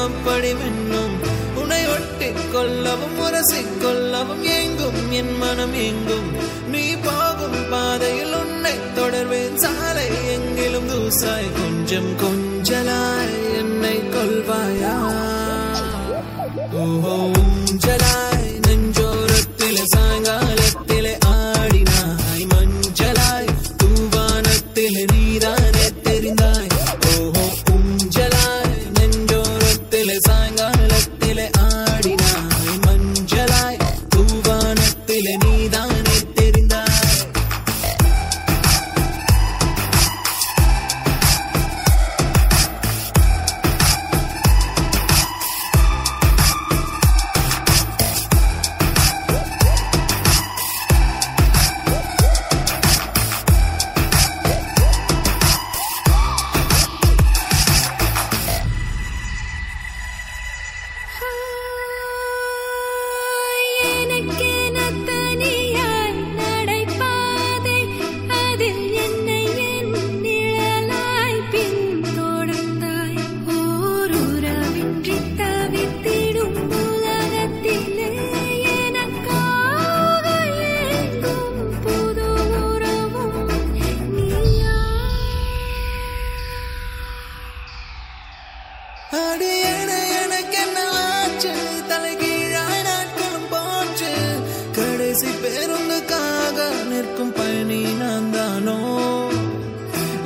மர்மம் படி மின்னும் உனை ஒட்டி கொள்ளவும் உரசி கொள்ளவும் எங்கும் என் மனம் எங்கும் நீ போகும் பாதையில் உன்னை தொடர்வேன். சாலை எங்கிலும் தூசாய். கொஞ்சம் கொஞ்சலாய் என்னை கொள்வாயா? ஓ ஊஞ்சலாய்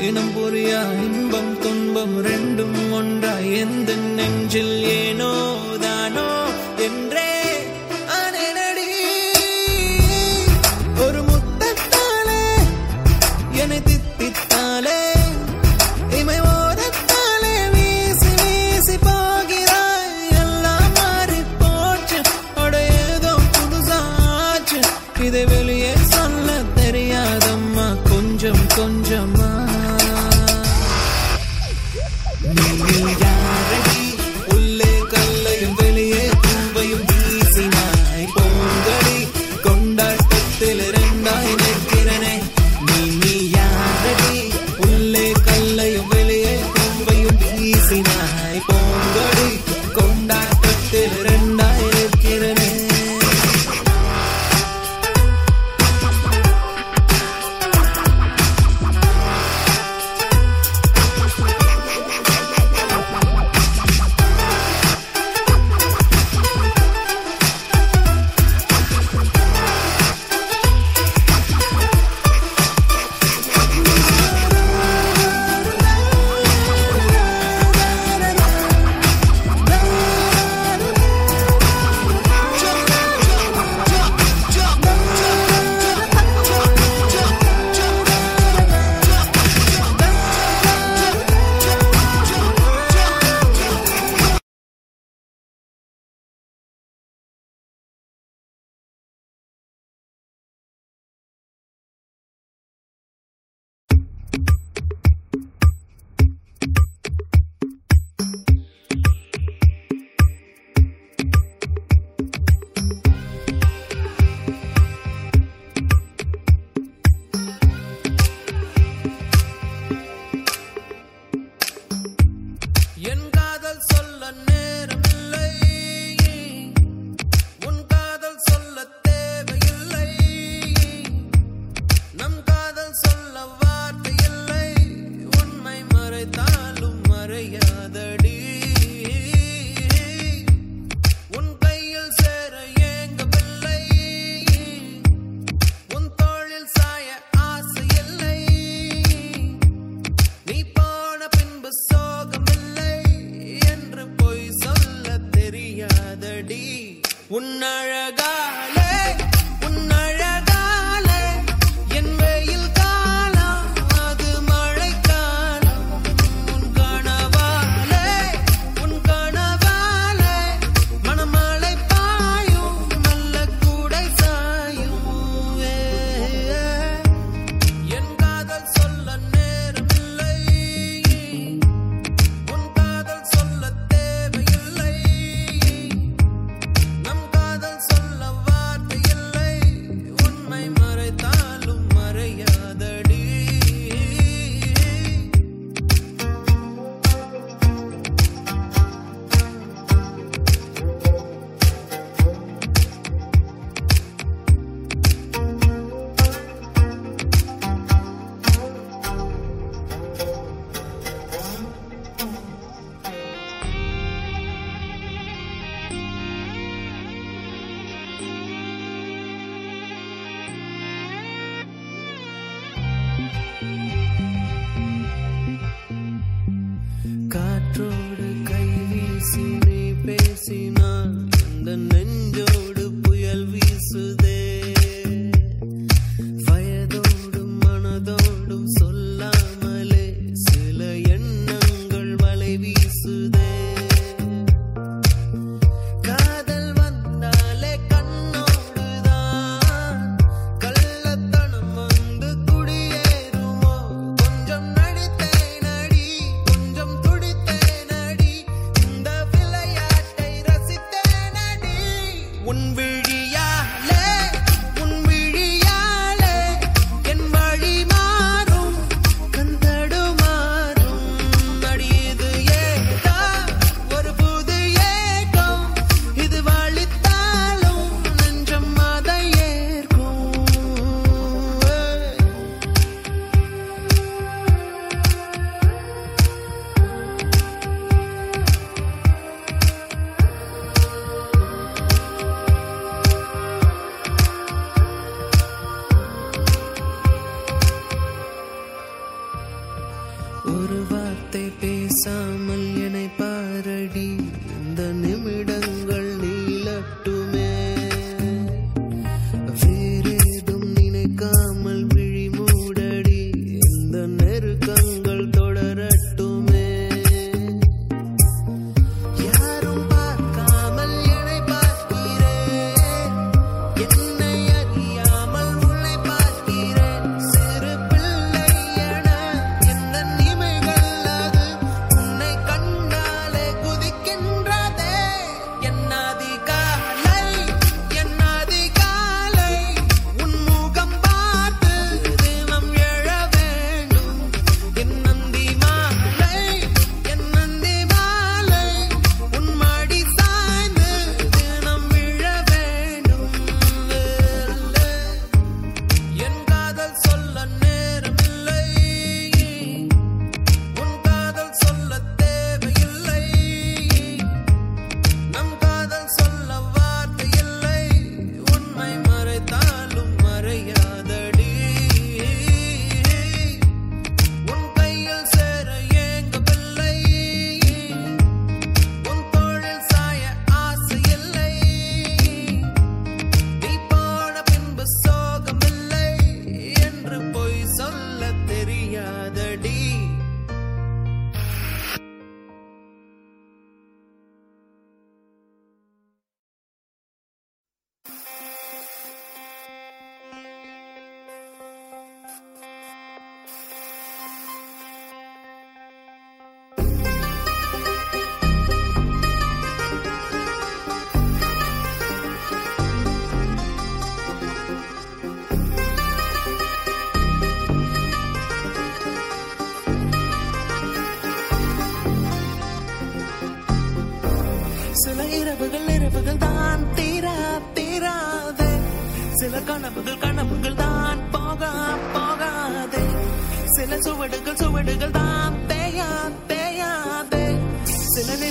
இனம் புரியா இன்பம் துன்பம் ரெண்டும் ஒன்றாய் எந்த நெஞ்சில் ஏனோ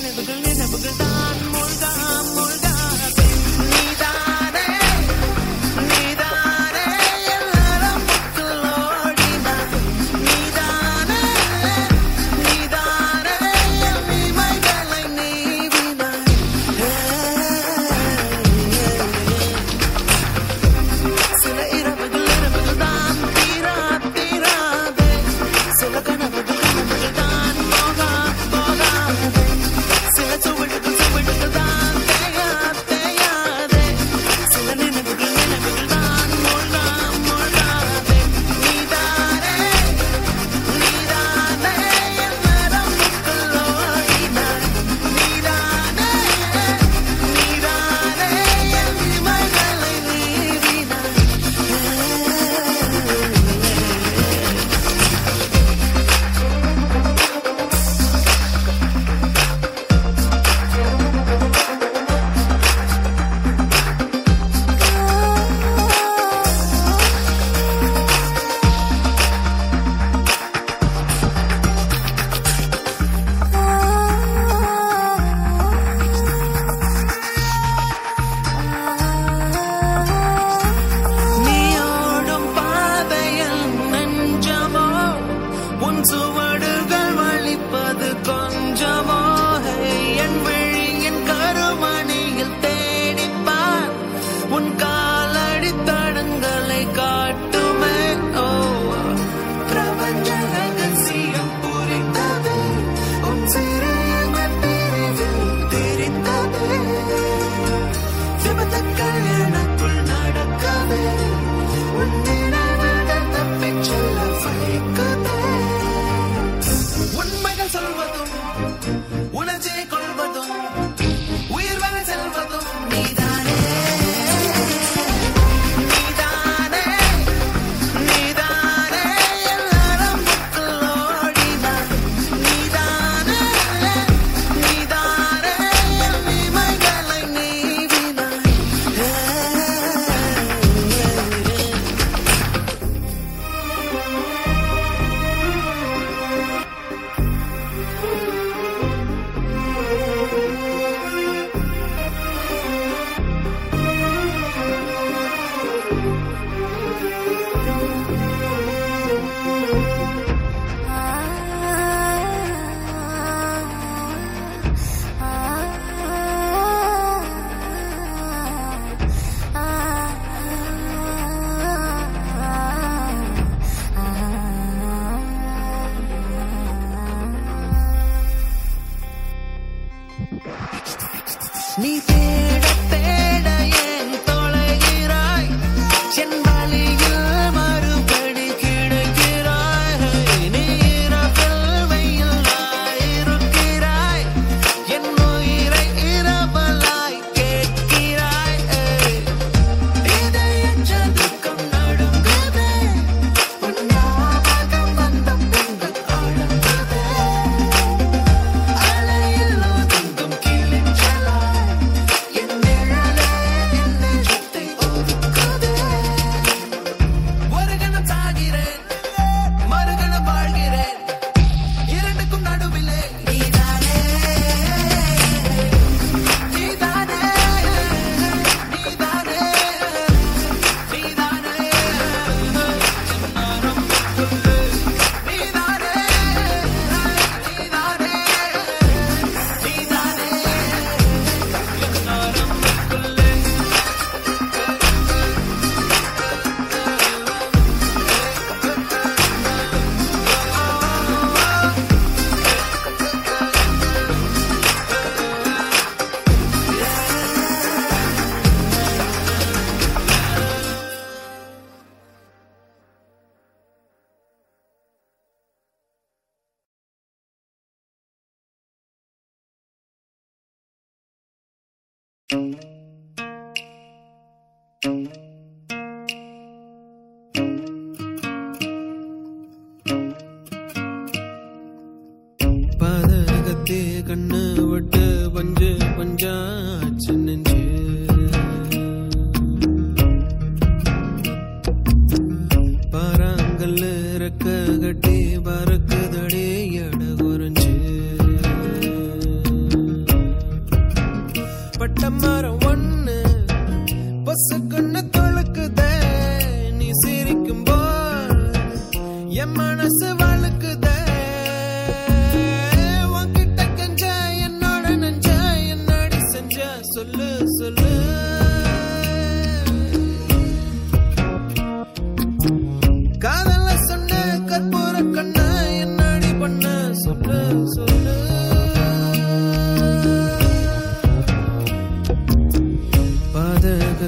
நினைவுகள் நினைவுகள் தான் மூழ்கா மூழ்காதே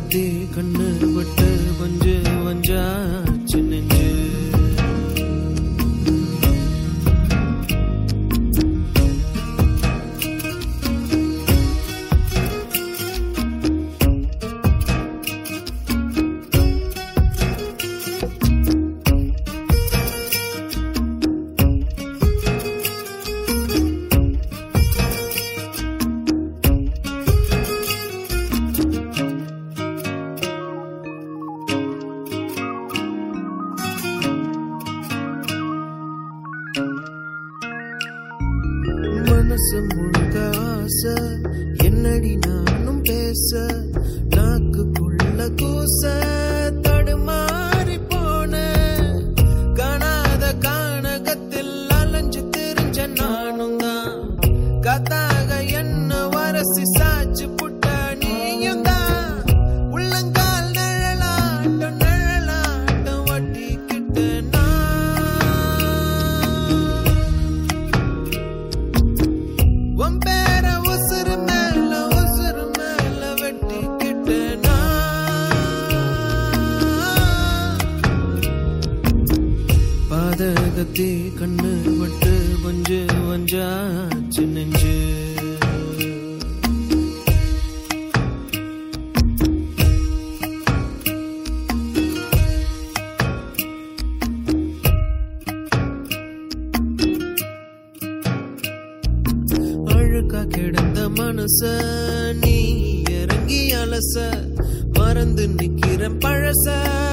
கண்ணு விட்டு பட்டு கொஞ்சு comparison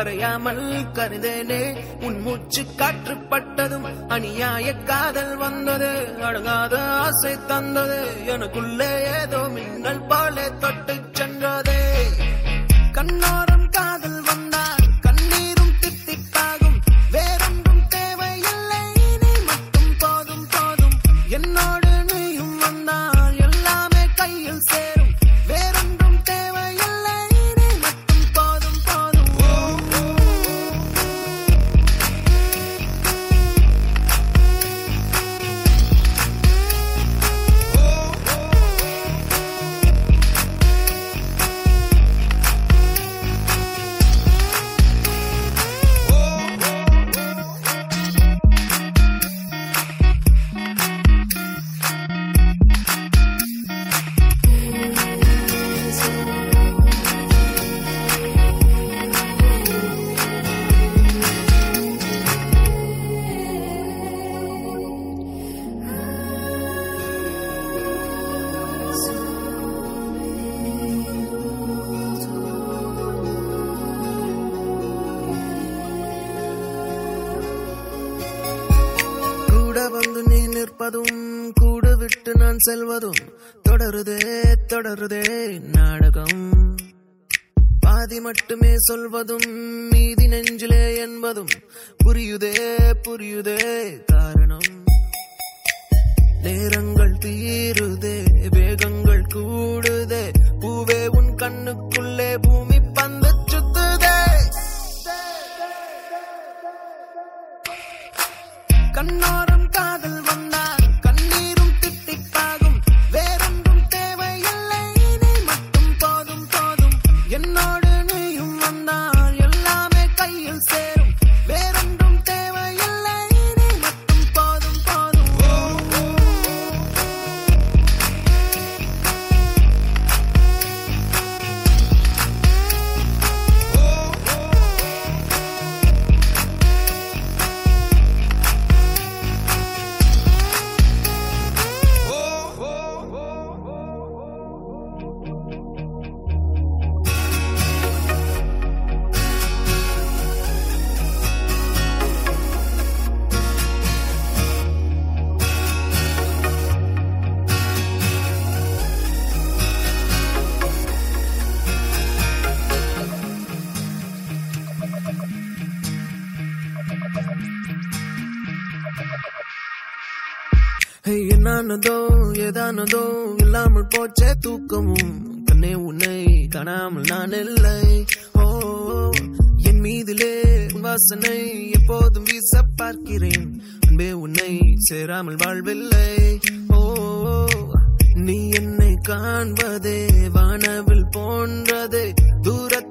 கரையாமல் கருதேனே. உன் மூச்சு காற்றுப்பட்டதும் அநியாய காதல் வந்தது. அடங்காத ஆசை தந்தது. எனக்குள்ளே ஏதோ மின்னல் பாலே தொட்டு நான் செல்வதும் தொடருதே தொடருதே நாடகம். பாதி மட்டுமே சொல்வதும் மீதி நெஞ்சிலே என்பதும் புரியுதே புரியுதே காரணம். நேரங்கள் தீருதே வேகங்கள் கூடுதே பூவே உன் கண்ணுக்குள்ளே பூமி பந்து சுத்துதே. கண்ணோரம் என்னானதோ ஏதானதோ இல்லாமல் போச்சே தூக்கமும். கண்ணே உன்னை காணாமல் நான் இல்லை. ஓ என் மீதிலே வாசனை எப்போதும் வீச பார்க்கிறேன். அன்பே உன்னை சேராமல் வாழ்வில்லை. ஓ நீ என்னை காண்பதே வானவில் போன்றதே தூரத்தில்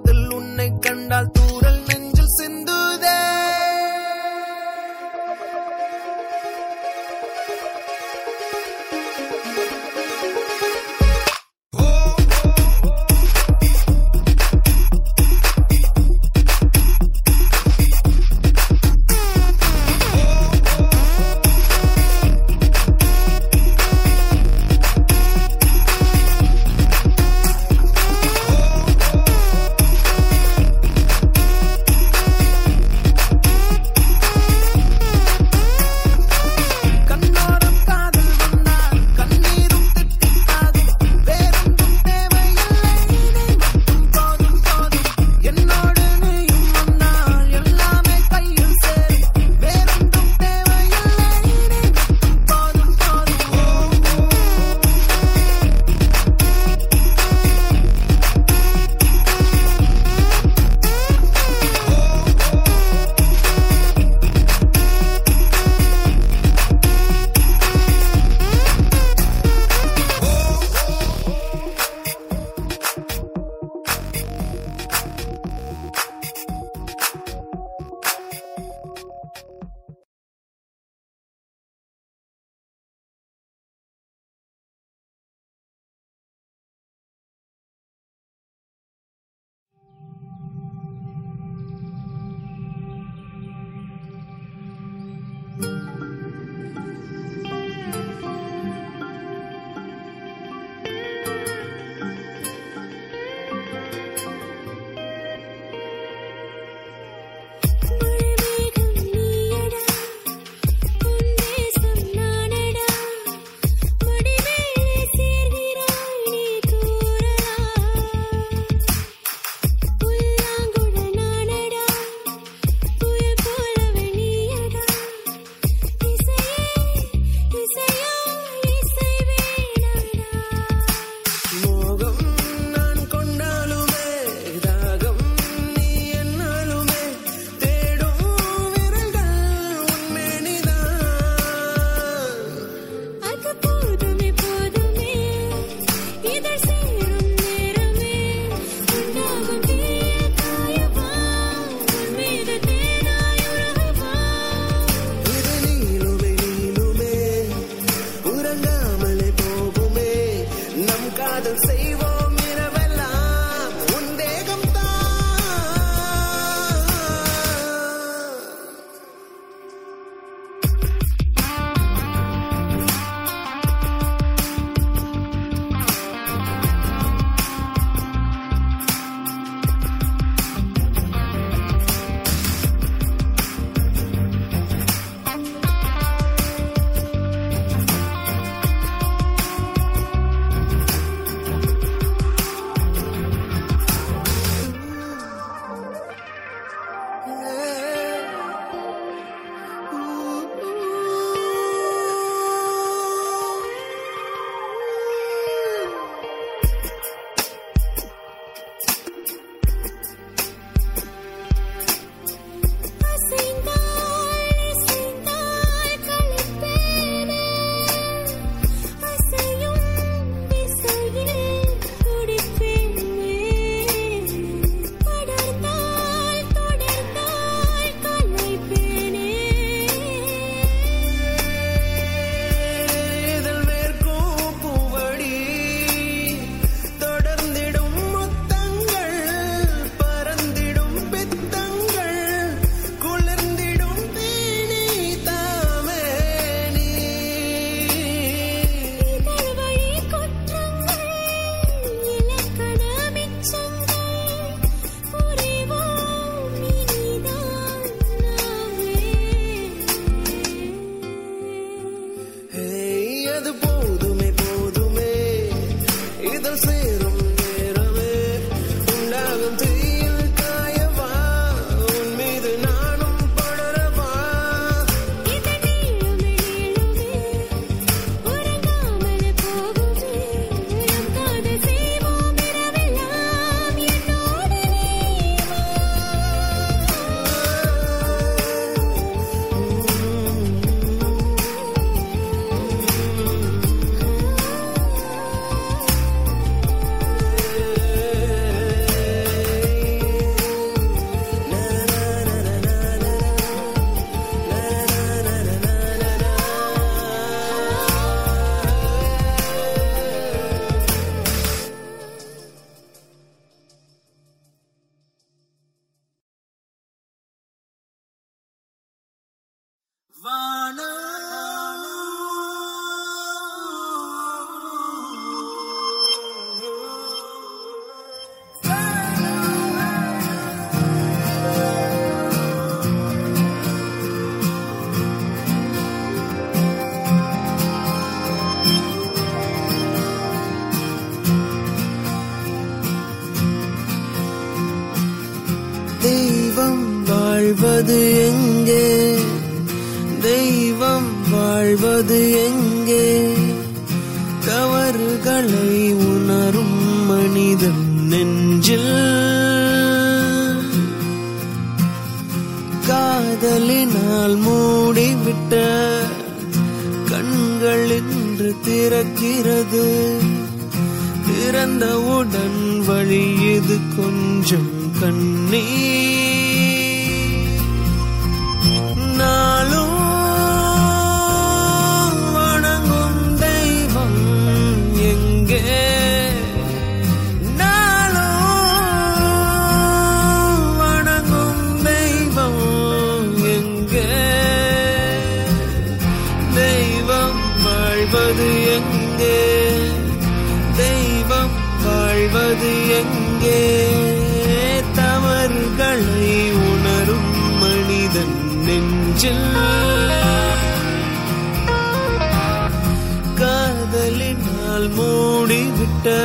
விட்ட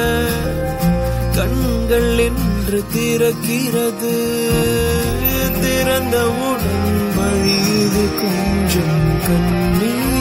கண்கள் என்று திறக்கிறது. திறந்தவுடன் வழியுது கொஞ்சம் கண்ணீர்.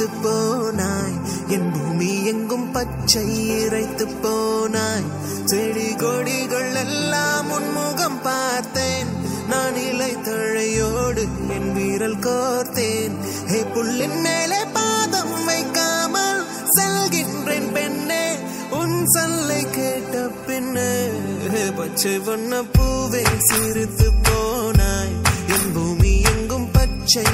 இறைத்து போனாய். என் பூமி எங்கும் பச்சை இறைத்து போனாய். செடி கொடிகள் எல்லாம் உன்முகம் பார்த்தேன். நான் இலை தழையோடு என் வீரல் கோர்த்தேன். ஹே புல்லின் மேலே பாதம் வைக்காமல் செல்கின்றேன் பெண்ணே. உன் சொல்லை கேட்ட பின்னே பச்சை வண்ண பூவில் சிரித்து போனாய். என் பூமி எங்கும் பச்சை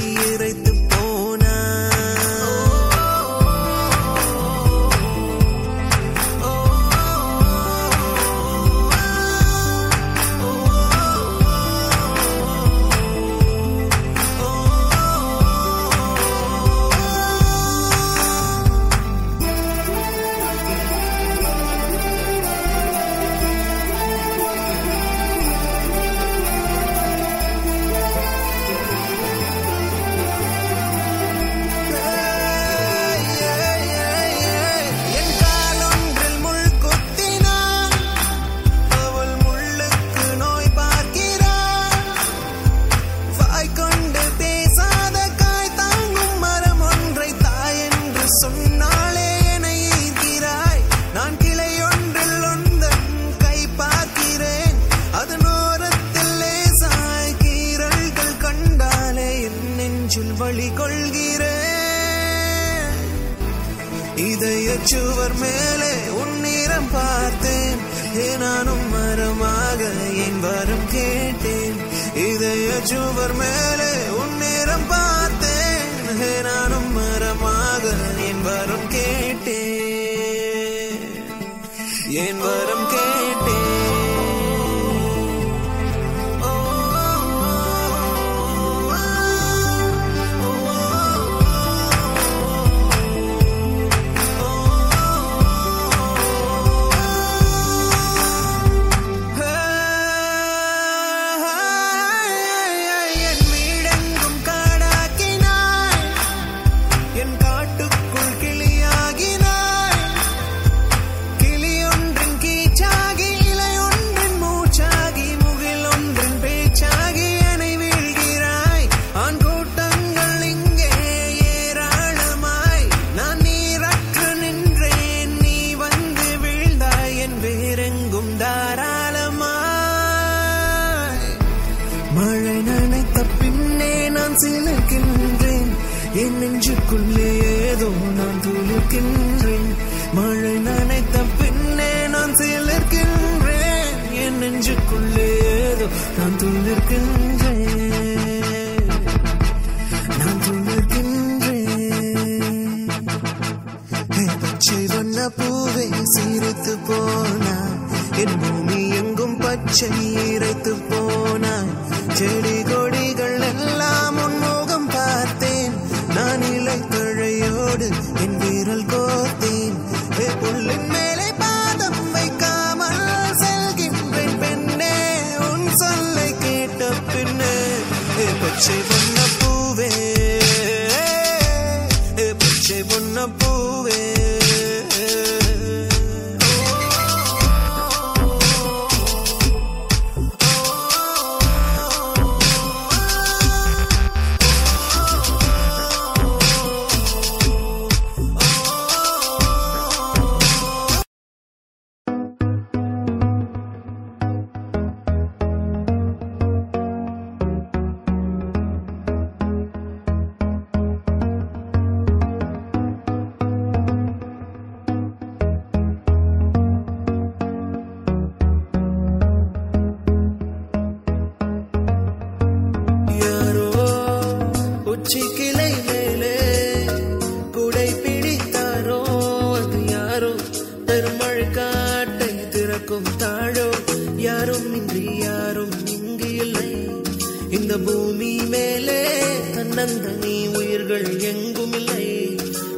தந்த நீ உயிர்கள் எங்கும் இல்லை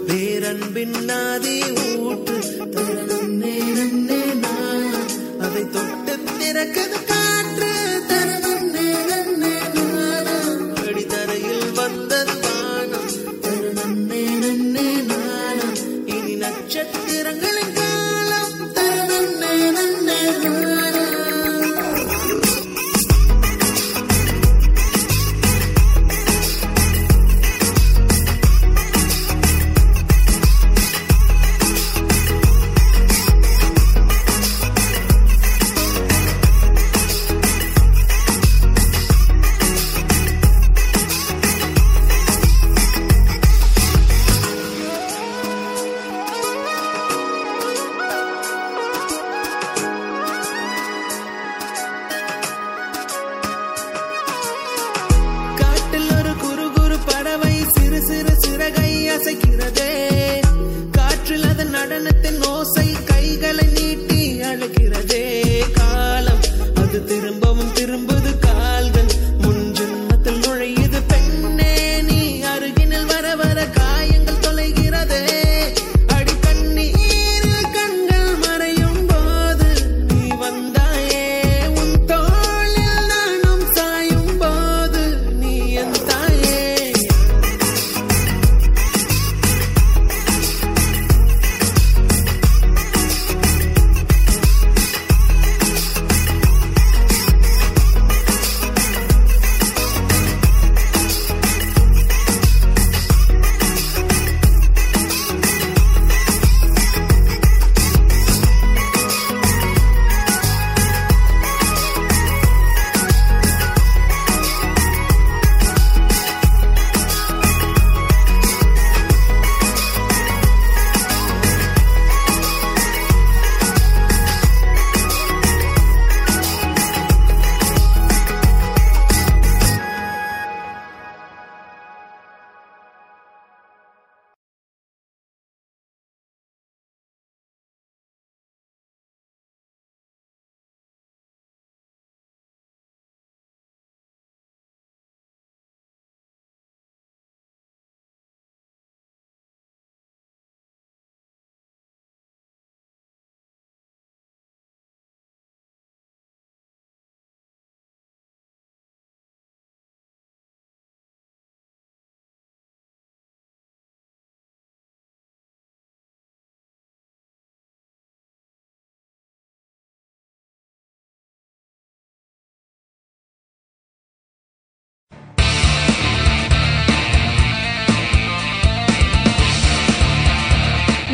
பேரன்பின் நாதி ஊற்று. அதை தொட்டு திறக்கது